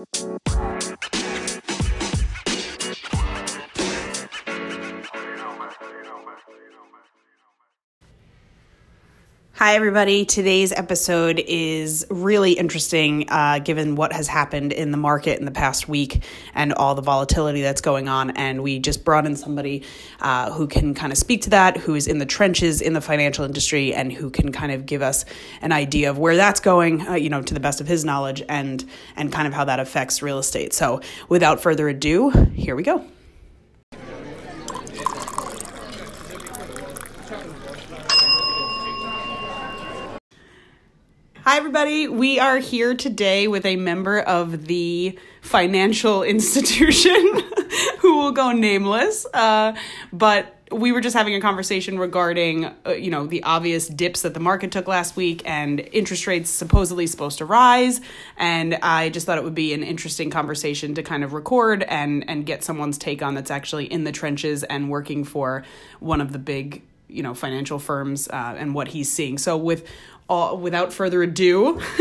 Música Hi, everybody. Today's episode is really interesting uh, given what has happened in the market in the past week and all the volatility that's going on. And we just brought in somebody uh, who can kind of speak to that, who is in the trenches in the financial industry, and who can kind of give us an idea of where that's going, uh, you know, to the best of his knowledge and, and kind of how that affects real estate. So, without further ado, here we go. Hi, everybody. We are here today with a member of the financial institution who will go nameless. Uh, but we were just having a conversation regarding, uh, you know, the obvious dips that the market took last week and interest rates supposedly supposed to rise. And I just thought it would be an interesting conversation to kind of record and and get someone's take on that's actually in the trenches and working for one of the big you know financial firms uh, and what he's seeing. So with all, without further ado,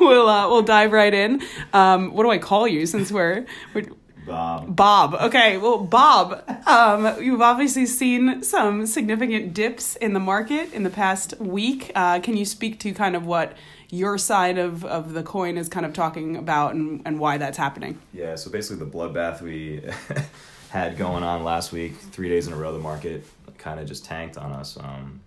we'll uh, we'll dive right in. Um, what do I call you since we're, we're Bob. Bob. Okay, well, Bob, um, you've obviously seen some significant dips in the market in the past week. Uh, can you speak to kind of what your side of, of the coin is kind of talking about and, and why that's happening? Yeah, so basically the bloodbath we had going on last week, three days in a row, the market kind of just tanked on us. Um,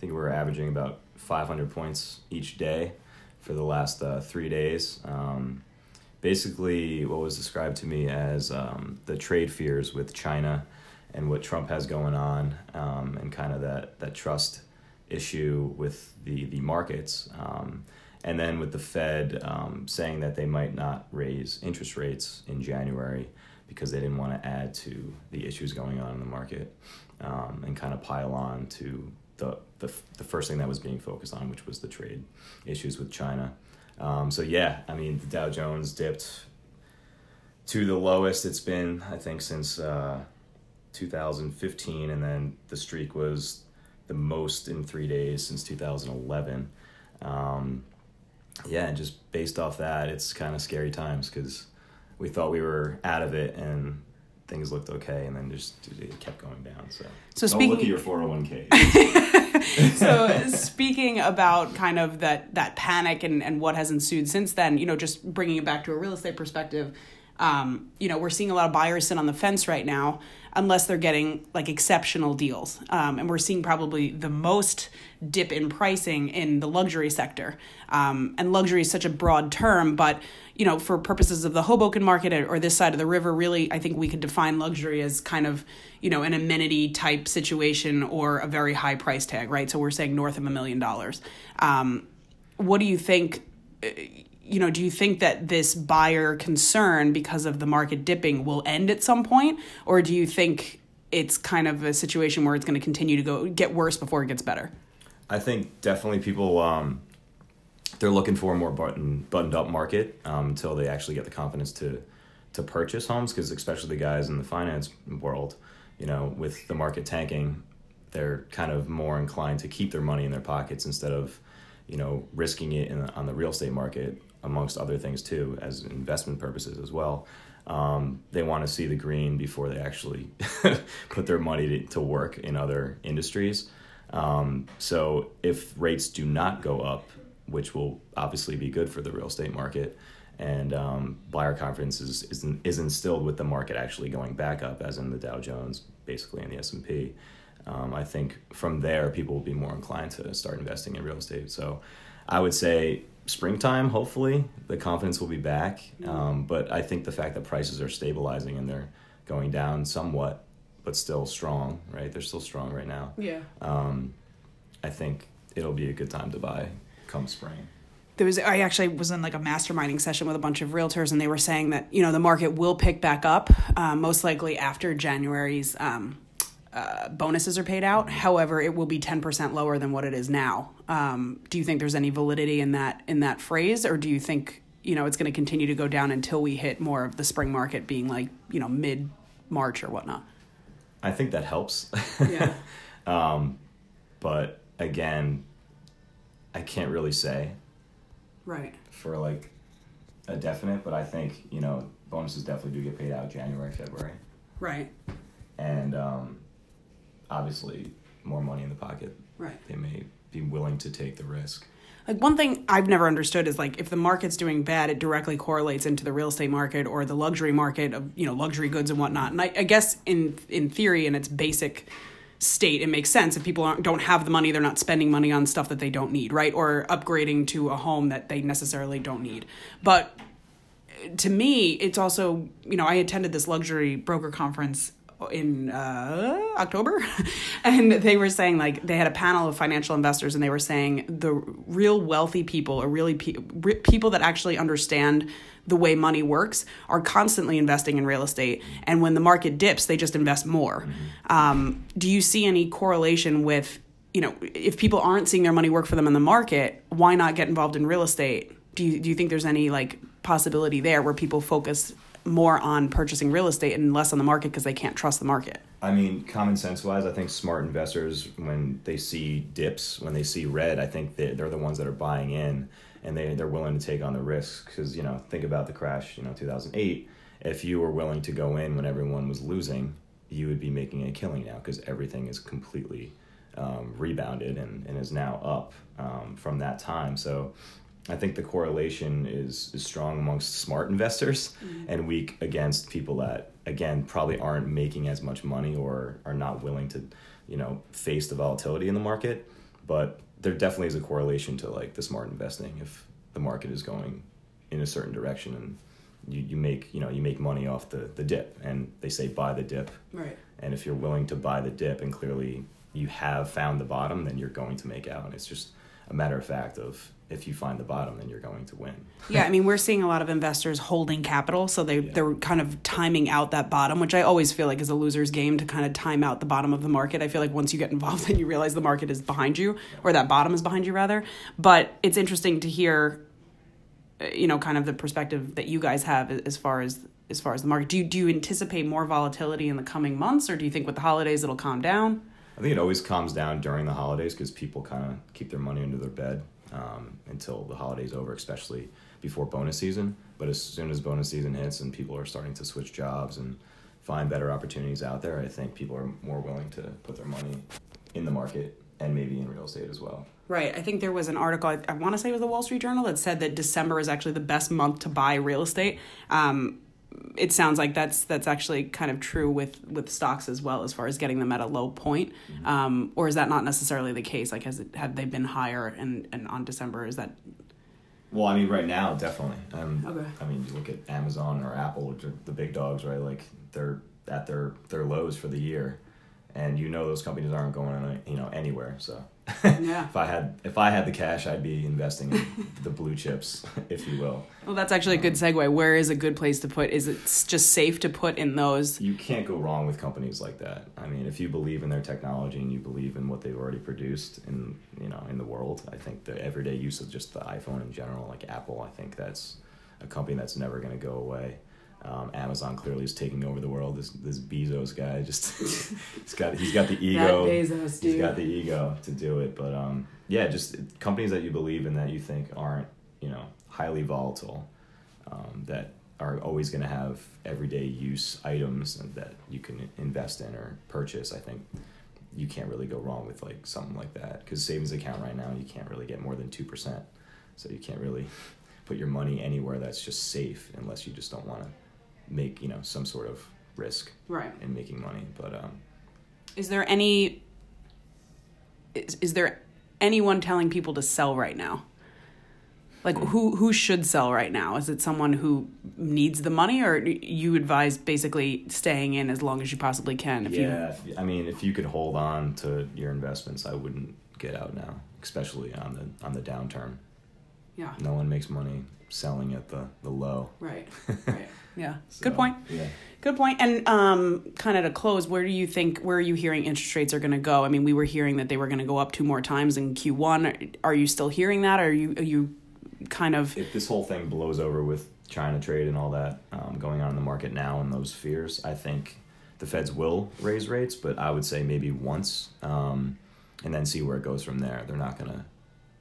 think we were averaging about 500 points each day for the last uh, three days. Um, basically, what was described to me as um, the trade fears with China and what Trump has going on, um, and kind of that, that trust issue with the, the markets. Um, and then with the Fed um, saying that they might not raise interest rates in January because they didn't want to add to the issues going on in the market um, and kind of pile on to the, the, the first thing that was being focused on, which was the trade issues with China. Um, so yeah, I mean, the Dow Jones dipped to the lowest it's been, I think, since uh, 2015, and then the streak was the most in three days since 2011. Um, yeah, and just based off that, it's kind of scary times because we thought we were out of it, and things looked okay, and then just it kept going down. So, so don't speaking, look at your four hundred one k. So speaking about kind of that that panic and and what has ensued since then, you know, just bringing it back to a real estate perspective. Um, you know, we're seeing a lot of buyers sit on the fence right now, unless they're getting like exceptional deals. Um, and we're seeing probably the most dip in pricing in the luxury sector. Um, and luxury is such a broad term, but you know, for purposes of the Hoboken market or this side of the river, really, I think we could define luxury as kind of, you know, an amenity type situation or a very high price tag, right? So we're saying north of a million dollars. Um, what do you think? You know, do you think that this buyer concern because of the market dipping will end at some point, or do you think it's kind of a situation where it's going to continue to go get worse before it gets better? I think definitely people um, they're looking for a more button, buttoned up market um, until they actually get the confidence to to purchase homes because especially the guys in the finance world you know with the market tanking they're kind of more inclined to keep their money in their pockets instead of you know risking it in, on the real estate market amongst other things too as investment purposes as well um, they want to see the green before they actually put their money to, work in other industries um, so if rates do not go up which will obviously be good for the real estate market. And um, buyer confidence is, is, is instilled with the market actually going back up, as in the Dow Jones, basically in the S and P. Um, I think from there, people will be more inclined to start investing in real estate. So, I would say springtime. Hopefully, the confidence will be back. Um, but I think the fact that prices are stabilizing and they're going down somewhat, but still strong. Right, they're still strong right now. Yeah. Um, I think it'll be a good time to buy come spring. There was I actually was in like a masterminding session with a bunch of realtors, and they were saying that you know the market will pick back up, uh, most likely after January's um, uh, bonuses are paid out. However, it will be ten percent lower than what it is now. Um, do you think there's any validity in that in that phrase, or do you think you know it's going to continue to go down until we hit more of the spring market being like you know mid March or whatnot? I think that helps. Yeah. um, but again, I can't really say right. for like a definite, but I think you know bonuses definitely do get paid out January, February, Right. and um, obviously more money in the pocket. Right. They may be willing to take the risk. Like one thing I've never understood is like if the market's doing bad, it directly correlates into the real estate market or the luxury market of you know luxury goods and whatnot. And I, I guess in in theory, in its basic state, it makes sense if people aren't, don't have the money, they're not spending money on stuff that they don't need, right? Or upgrading to a home that they necessarily don't need. But to me, it's also you know I attended this luxury broker conference in uh, October, and they were saying like they had a panel of financial investors, and they were saying the real wealthy people, or really pe- re- people that actually understand the way money works, are constantly investing in real estate, and when the market dips, they just invest more. Um, do you see any correlation with you know if people aren't seeing their money work for them in the market, why not get involved in real estate? Do you do you think there's any like possibility there where people focus more on purchasing real estate and less on the market because they can't trust the market. I mean, common sense wise, I think smart investors, when they see dips, when they see red, I think they, they're the ones that are buying in and they, they're willing to take on the risk. Because, you know, think about the crash, you know, 2008. If you were willing to go in when everyone was losing, you would be making a killing now because everything is completely um, rebounded and, and is now up um, from that time. So I think the correlation is, is strong amongst smart investors mm-hmm. and weak against people that, again, probably aren't making as much money or are not willing to, you know, face the volatility in the market. But there definitely is a correlation to like the smart investing if the market is going in a certain direction and you, you make you know you make money off the, the dip and they say buy the dip Right. and if you're willing to buy the dip and clearly you have found the bottom then you're going to make out and it's just a matter of fact of if you find the bottom then you're going to win Yeah, I mean, we're seeing a lot of investors holding capital, so they Yeah. they're kind of timing out that bottom, which I always feel like is a loser's game to kind of time out the bottom of the market. I feel like once you get involved, then you realize the market is behind you, or that bottom is behind you rather. But it's interesting to hear, uh, you know, kind of the perspective that you guys have as far as as far as the market. Do you do you anticipate more volatility in the coming months, or do you think with the holidays it'll calm down? I think it always calms down during the holidays because people kind of keep their money under their bed um, until the holidays over, especially before bonus season. But as soon as bonus season hits and people are starting to switch jobs and find better opportunities out there, I think people are more willing to put their money in the market and maybe in real estate as well. Right. I think there was an article, I, I want to say it was the Wall Street Journal, that said that December is actually the best month to buy real estate. Um, it sounds like that's that's actually kind of true with with stocks as well, as far as getting them at a low point. Um, or is that not necessarily the case? Like, has it have they been higher and and on December? Is that Well, I mean, right now, definitely. Um, Okay. I mean, you look at Amazon or Apple, which are the big dogs, right? Like they're at their their lows for the year, and you know those companies aren't going, you know, anywhere. So, Yeah. if I had if I had the cash, I'd be investing in the blue chips, if you will. well? That's actually a good um, segue. Where is a good place to put? Is it just safe to put in those? You can't go wrong with companies like that. I mean, if you believe in their technology and you believe in what they've already produced in you know in the world, I think the everyday use of just the iPhone in general, like Apple, I think that's a company that's never going to go away. Um, Amazon clearly is taking over the world. This this Bezos guy just he's got he's got the ego. Bezos, He's got the ego to do it. But um, yeah, just companies that you believe in that you think aren't you know highly volatile, um, that are always going to have everyday use items that you can invest in or purchase. I think you can't really go wrong with like something like that because savings account right now you can't really get more than two percent, so you can't really put your money anywhere that's just safe unless you just don't want to make you know some sort of risk Right. in making money. But um, Is there any? Is, is there anyone telling people to sell right now? Like who who should sell right now? Is it someone who needs the money, or you advise basically staying in as long as you possibly can? If yeah, if- I mean, if you could hold on to your investments, I wouldn't get out now, especially on the on the downturn. yeah, No one makes money selling at the the low. right, right, yeah. So, Good point. Yeah. Good point. And um, kind of to close, where do you think where are you hearing interest rates are going to go? I mean, we were hearing that they were going to go up two more times in Q one. Are you still hearing that? Or are you are you kind of If this whole thing blows over with China trade and all that um, going on in the market now and those fears, I think the Feds will raise rates, but I would say maybe once, um, and then see where it goes from there. They're not gonna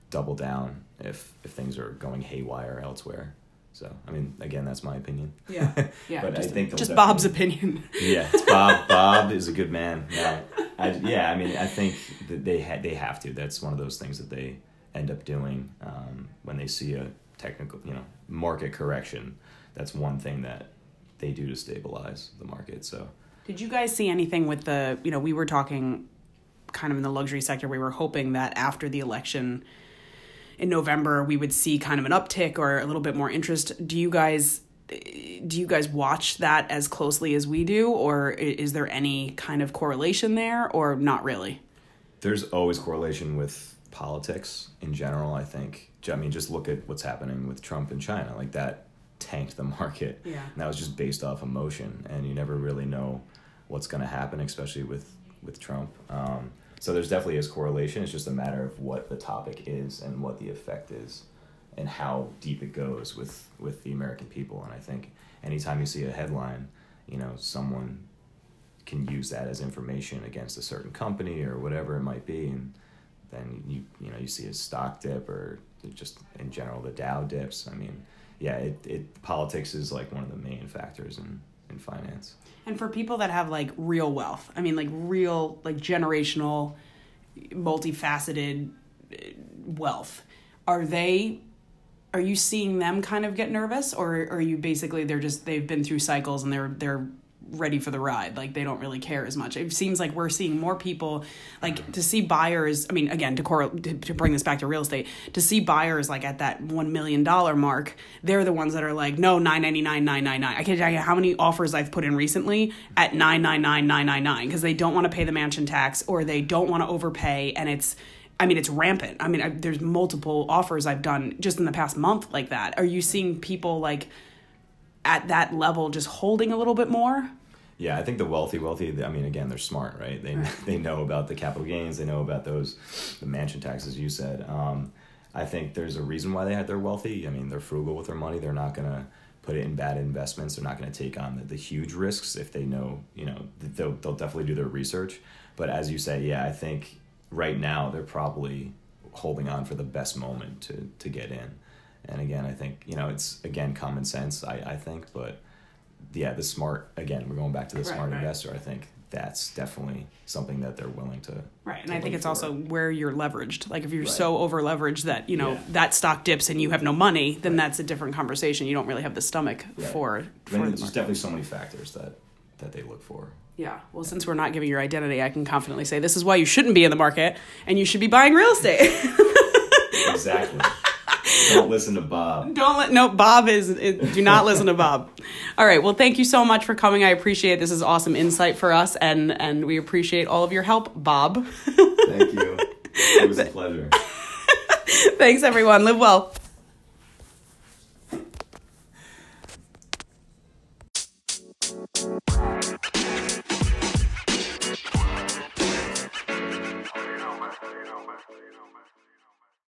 double down if if things are going haywire elsewhere. So I mean, again, that's my opinion. Yeah, yeah. but just, I think just Bob's opinion. Yeah, it's Bob. Bob is a good man. No, I, yeah, I mean, I think that they ha- they have to. That's one of those things that they end up doing um, when they see a technical, you know, market correction. That's one thing that they do to stabilize the market. So Did you guys see anything with the, you know, we were talking kind of in the luxury sector, we were hoping that after the election in November, we would see kind of an uptick or a little bit more interest. Do you guys do you guys watch that as closely as we do or is there any kind of correlation there or not really? there's always correlation with politics in general. I think. I mean, just look at what's happening with Trump and China. Like that tanked the market. Yeah. And that was just based off emotion, and you never really know what's going to happen, especially with with Trump. Um, so there's definitely is correlation. It's just a matter of what the topic is and what the effect is, and how deep it goes with with the American people. And I think anytime you see a headline, you know, someone can use that as information against a certain company or whatever it might be, and then you you know you see a stock dip or just in general the Dow dips. I mean, yeah, it, it politics is like one of the main factors in in finance. And for people that have like real wealth, I mean, like real, like generational, multifaceted uh, wealth, are they? Are you seeing them kind of get nervous, or are you basically they're just they've been through cycles and they're they're ready for the ride like they don't really care as much it seems like we're seeing more people like to see buyers i mean again to, cor- to, to bring this back to real estate to see buyers like at that $1 million mark they're the ones that are like no 999 999 i can't tell you how many offers i've put in recently at 999 999 because they don't want to pay the mansion tax or they don't want to overpay and it's I mean, it's rampant. I mean, I, there's multiple offers I've done just in the past month like that. Are you seeing people like at that level just holding a little bit more? Yeah, I think the wealthy, wealthy. I mean, again, they're smart, right? They they know about the capital gains. They know about those, the mansion taxes. You said. Um, I think there's a reason why they had they're wealthy. I mean, they're frugal with their money. They're not gonna put it in bad investments. They're not gonna take on the, the huge risks if they know. You know, they'll they'll definitely do their research. But as you say, yeah, I think right now they're probably holding on for the best moment to to get in. And again, I think you know it's again common sense. I I think, but yeah, the smart again, we're going back to the Right, smart right. investor. I think that's definitely something that they're willing to. Right. And to I think it's for. also where you're leveraged. Like if you're Right. so over leveraged that, you know, Yeah. that stock dips and you have no money, then that's a different conversation. You don't really have the stomach for for the there's market. definitely so many factors that that they look for. Yeah. Well, since we're not giving your identity, I can confidently say this is why you shouldn't be in the market and you should be buying real estate. Exactly. Don't listen to Bob. Don't let no Bob is it, do not listen to Bob. All right. Well, thank you so much for coming. I appreciate it. this is awesome insight for us and and we appreciate all of your help, Bob. Thank you. It was a pleasure. Thanks everyone. Live well.